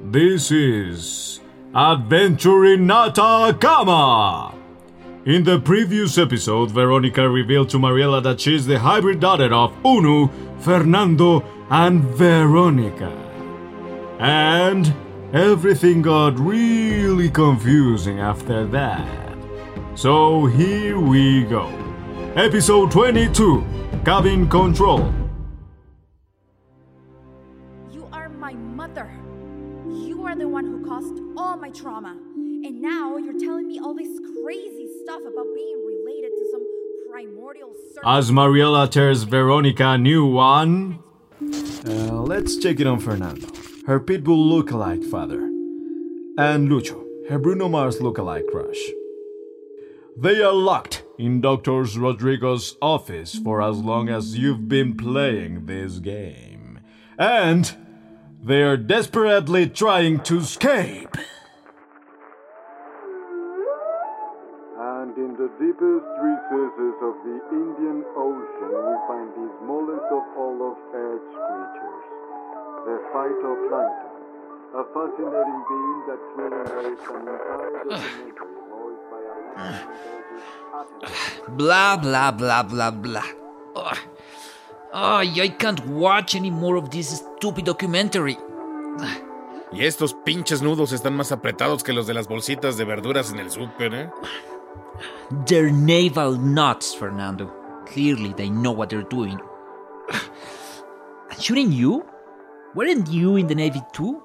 This is Adventure in Atacama! In the previous episode, Veronica revealed to Mariela that she's the hybrid daughter of Unu, Fernando, and Veronica. And everything got really confusing after that. So here we go. Episode 22 Cabin Control. You are the one who caused all my trauma. And now you're telling me all this crazy stuff about being related to some primordial serpent. As Mariela tears Veronica a new one. Uh, let's check it on Fernando, her Pitbull look-alike father, and Lucho, her Bruno Mars look-alike crush. They are locked in Dr. Rodrigo's office for as long as you've been playing this game. And they are desperately trying to escape. And in the deepest recesses of the Indian Ocean, we find the smallest of all of Earth's creatures, the phytoplankton, a fascinating being that will embrace an entire documentary voiced by a Blah, blah, blah, blah, blah. Oh, Ay, I can't watch any more of this stupid documentary. Y estos pinches nudos están más apretados que los de las bolsitas de verduras en el súper, ¿eh? They're naval nuts, Fernando. Clearly, they know what they're doing. And shouldn't you? Weren't you in the Navy too?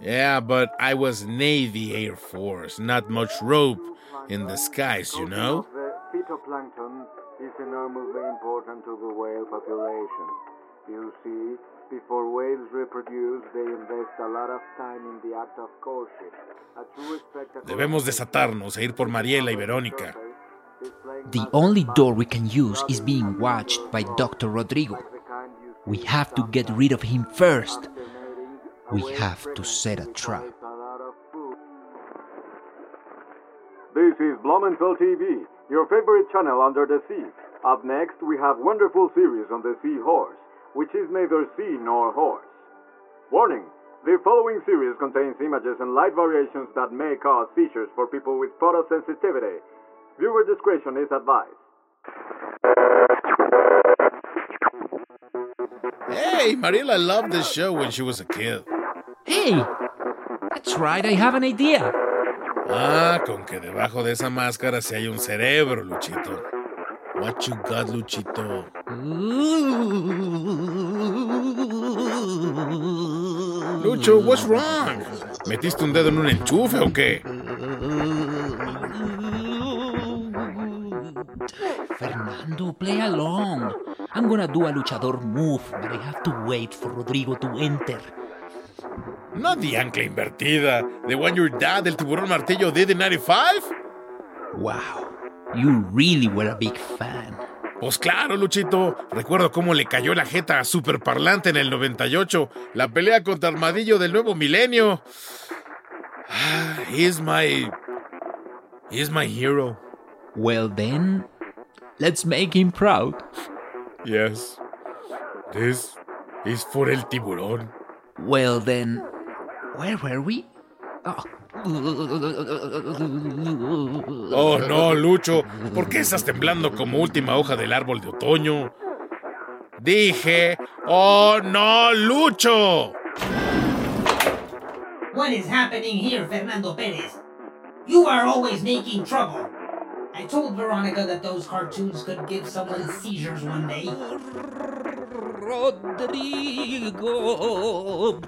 Yeah, but I was Navy Air Force, not much rope in the skies, you know? The phytoplankton is enormously important to the whale population. You see, before whales reproduce, they invest a lot of time in the act of courtship. A true spectacle- Debemos desatarnos e ir por Mariela y Verónica. The only door we can use is being watched by Dr. Rodrigo. We have to get rid of him first. We have to set a trap. This is Blumenthal TV, your favorite channel under the sea. Up next, we have wonderful series on the seahorse, which is neither sea nor horse. Warning: the following series contains images and light variations that may cause seizures for people with photosensitivity. Viewer discretion is advised. Hey, Mariela loved this show when she was a kid. Hey! That's right, I have an idea. Ah, con que debajo de esa máscara sí hay un cerebro, Luchito. What you got, Luchito? Lucho, what's wrong? ¿Metiste un dedo en un enchufe o qué? Fernando, play along. I'm gonna do a luchador move, but I have to wait for Rodrigo to enter. Not the ancla invertida. The one your dad, el tiburón martillo, did in 95? Wow, you really were a big fan. Pues claro, Luchito. Recuerdo cómo le cayó la jeta a Superparlante en el 98. La pelea contra Armadillo del nuevo milenio. Ah, He's my. He's my hero. Well then, let's make him proud. Yes. This is for el tiburón. Well then, where were we? Oh. Oh no, Lucho. ¿Por qué estás temblando como última hoja del árbol de otoño? Dije. Oh no, Lucho. What is happening here, Fernando Perez? You are always making trouble. I told Veronica that those cartoons could give someone seizures one day. Rodrigo,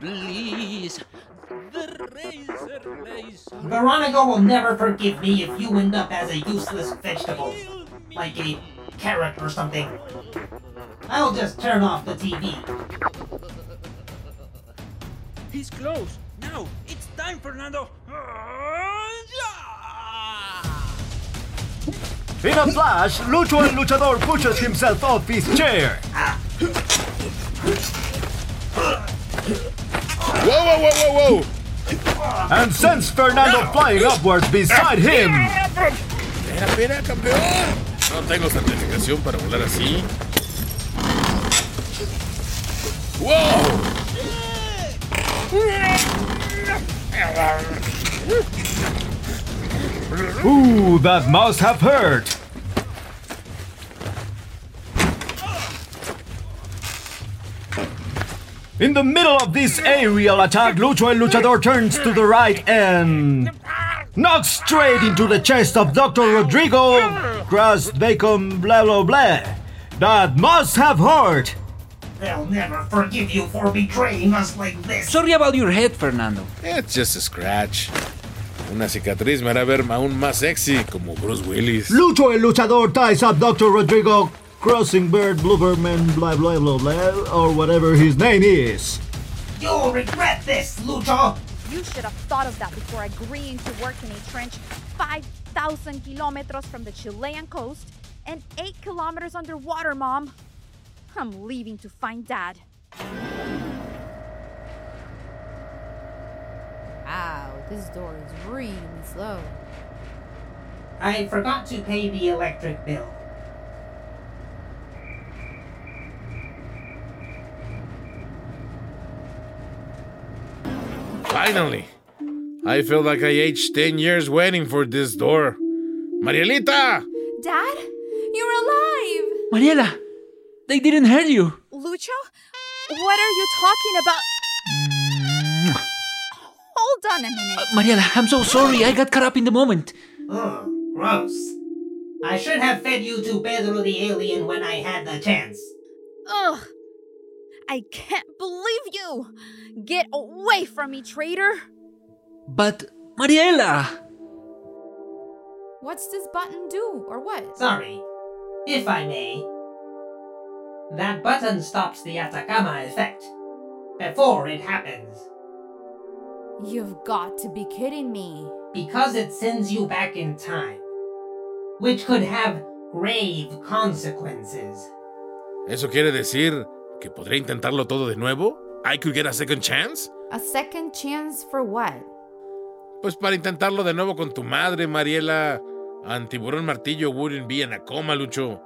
please. The razor. Veronica will never forgive me if you end up as a useless vegetable. Like a carrot or something. I'll just turn off the TV. He's close. Now, it's time, Fernando. In a flash, Lucho El Luchador pushes himself off his chair. Whoa, whoa, whoa, whoa, wow! And sends Fernando flying upwards beside him. Espera, espera, campeón. No tengo certificación para volar así. ¡Wow! Ooh, that must have hurt. In the middle of this aerial attack, Lucho El Luchador turns to the right and knocks straight into the chest of Dr. Rodrigo, crust, bacon, blah blah blah. That must have hurt. They'll never forgive you for betraying us like this. Sorry about your head, Fernando. It's just a scratch. Una cicatriz me hará ver aún más sexy, como Bruce Willis. Lucho El Luchador ties up Dr. Rodrigo, crossing bird, blooberman, blah blah blah blah, or whatever his name is. You'll regret this, Lucho. You should have thought of that before agreeing to work in a trench 5,000 kilometers from the Chilean coast and 8 kilometers underwater, Mom. I'm leaving to find Dad. Wow, this door is really slow. I forgot to pay the electric bill. Finally! I feel like I aged 10 years waiting for this door. Marielita! Dad, you're alive! Mariela, they didn't hurt you. Lucho? What are you talking about? Hold on a minute. Uh, Mariela, I'm so sorry. I got caught up in the moment. Ugh, gross. I should have fed you to Pedro the alien when I had the chance. Ugh. I can't believe you! Get away from me, traitor! But, Mariela! What's this button do, or what? Sorry. If I may. That button stops the Atacama effect. Before it happens. You've got to be kidding me. Because it sends you back in time. Which could have grave consequences. ¿Eso quiere decir que podré intentarlo todo de nuevo? I could get a second chance? A second chance for what? Pues para intentarlo de nuevo con tu madre, Mariela. And Tiburón Martillo wouldn't be in a coma, Lucho.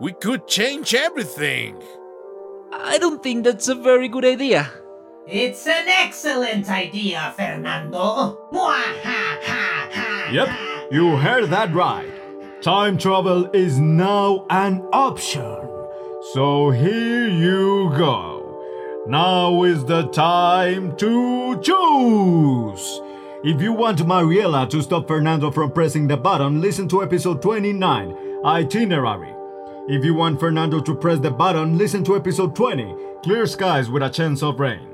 We could change everything. I don't think that's a very good idea. It's an excellent idea, Fernando. Yep, you heard that right. Time travel is now an option. So here you go. Now is the time to choose. If you want Mariela to stop Fernando from pressing the button, listen to episode 29, Itinerary. If you want Fernando to press the button, listen to episode 20, Clear Skies with a Chance of Rain.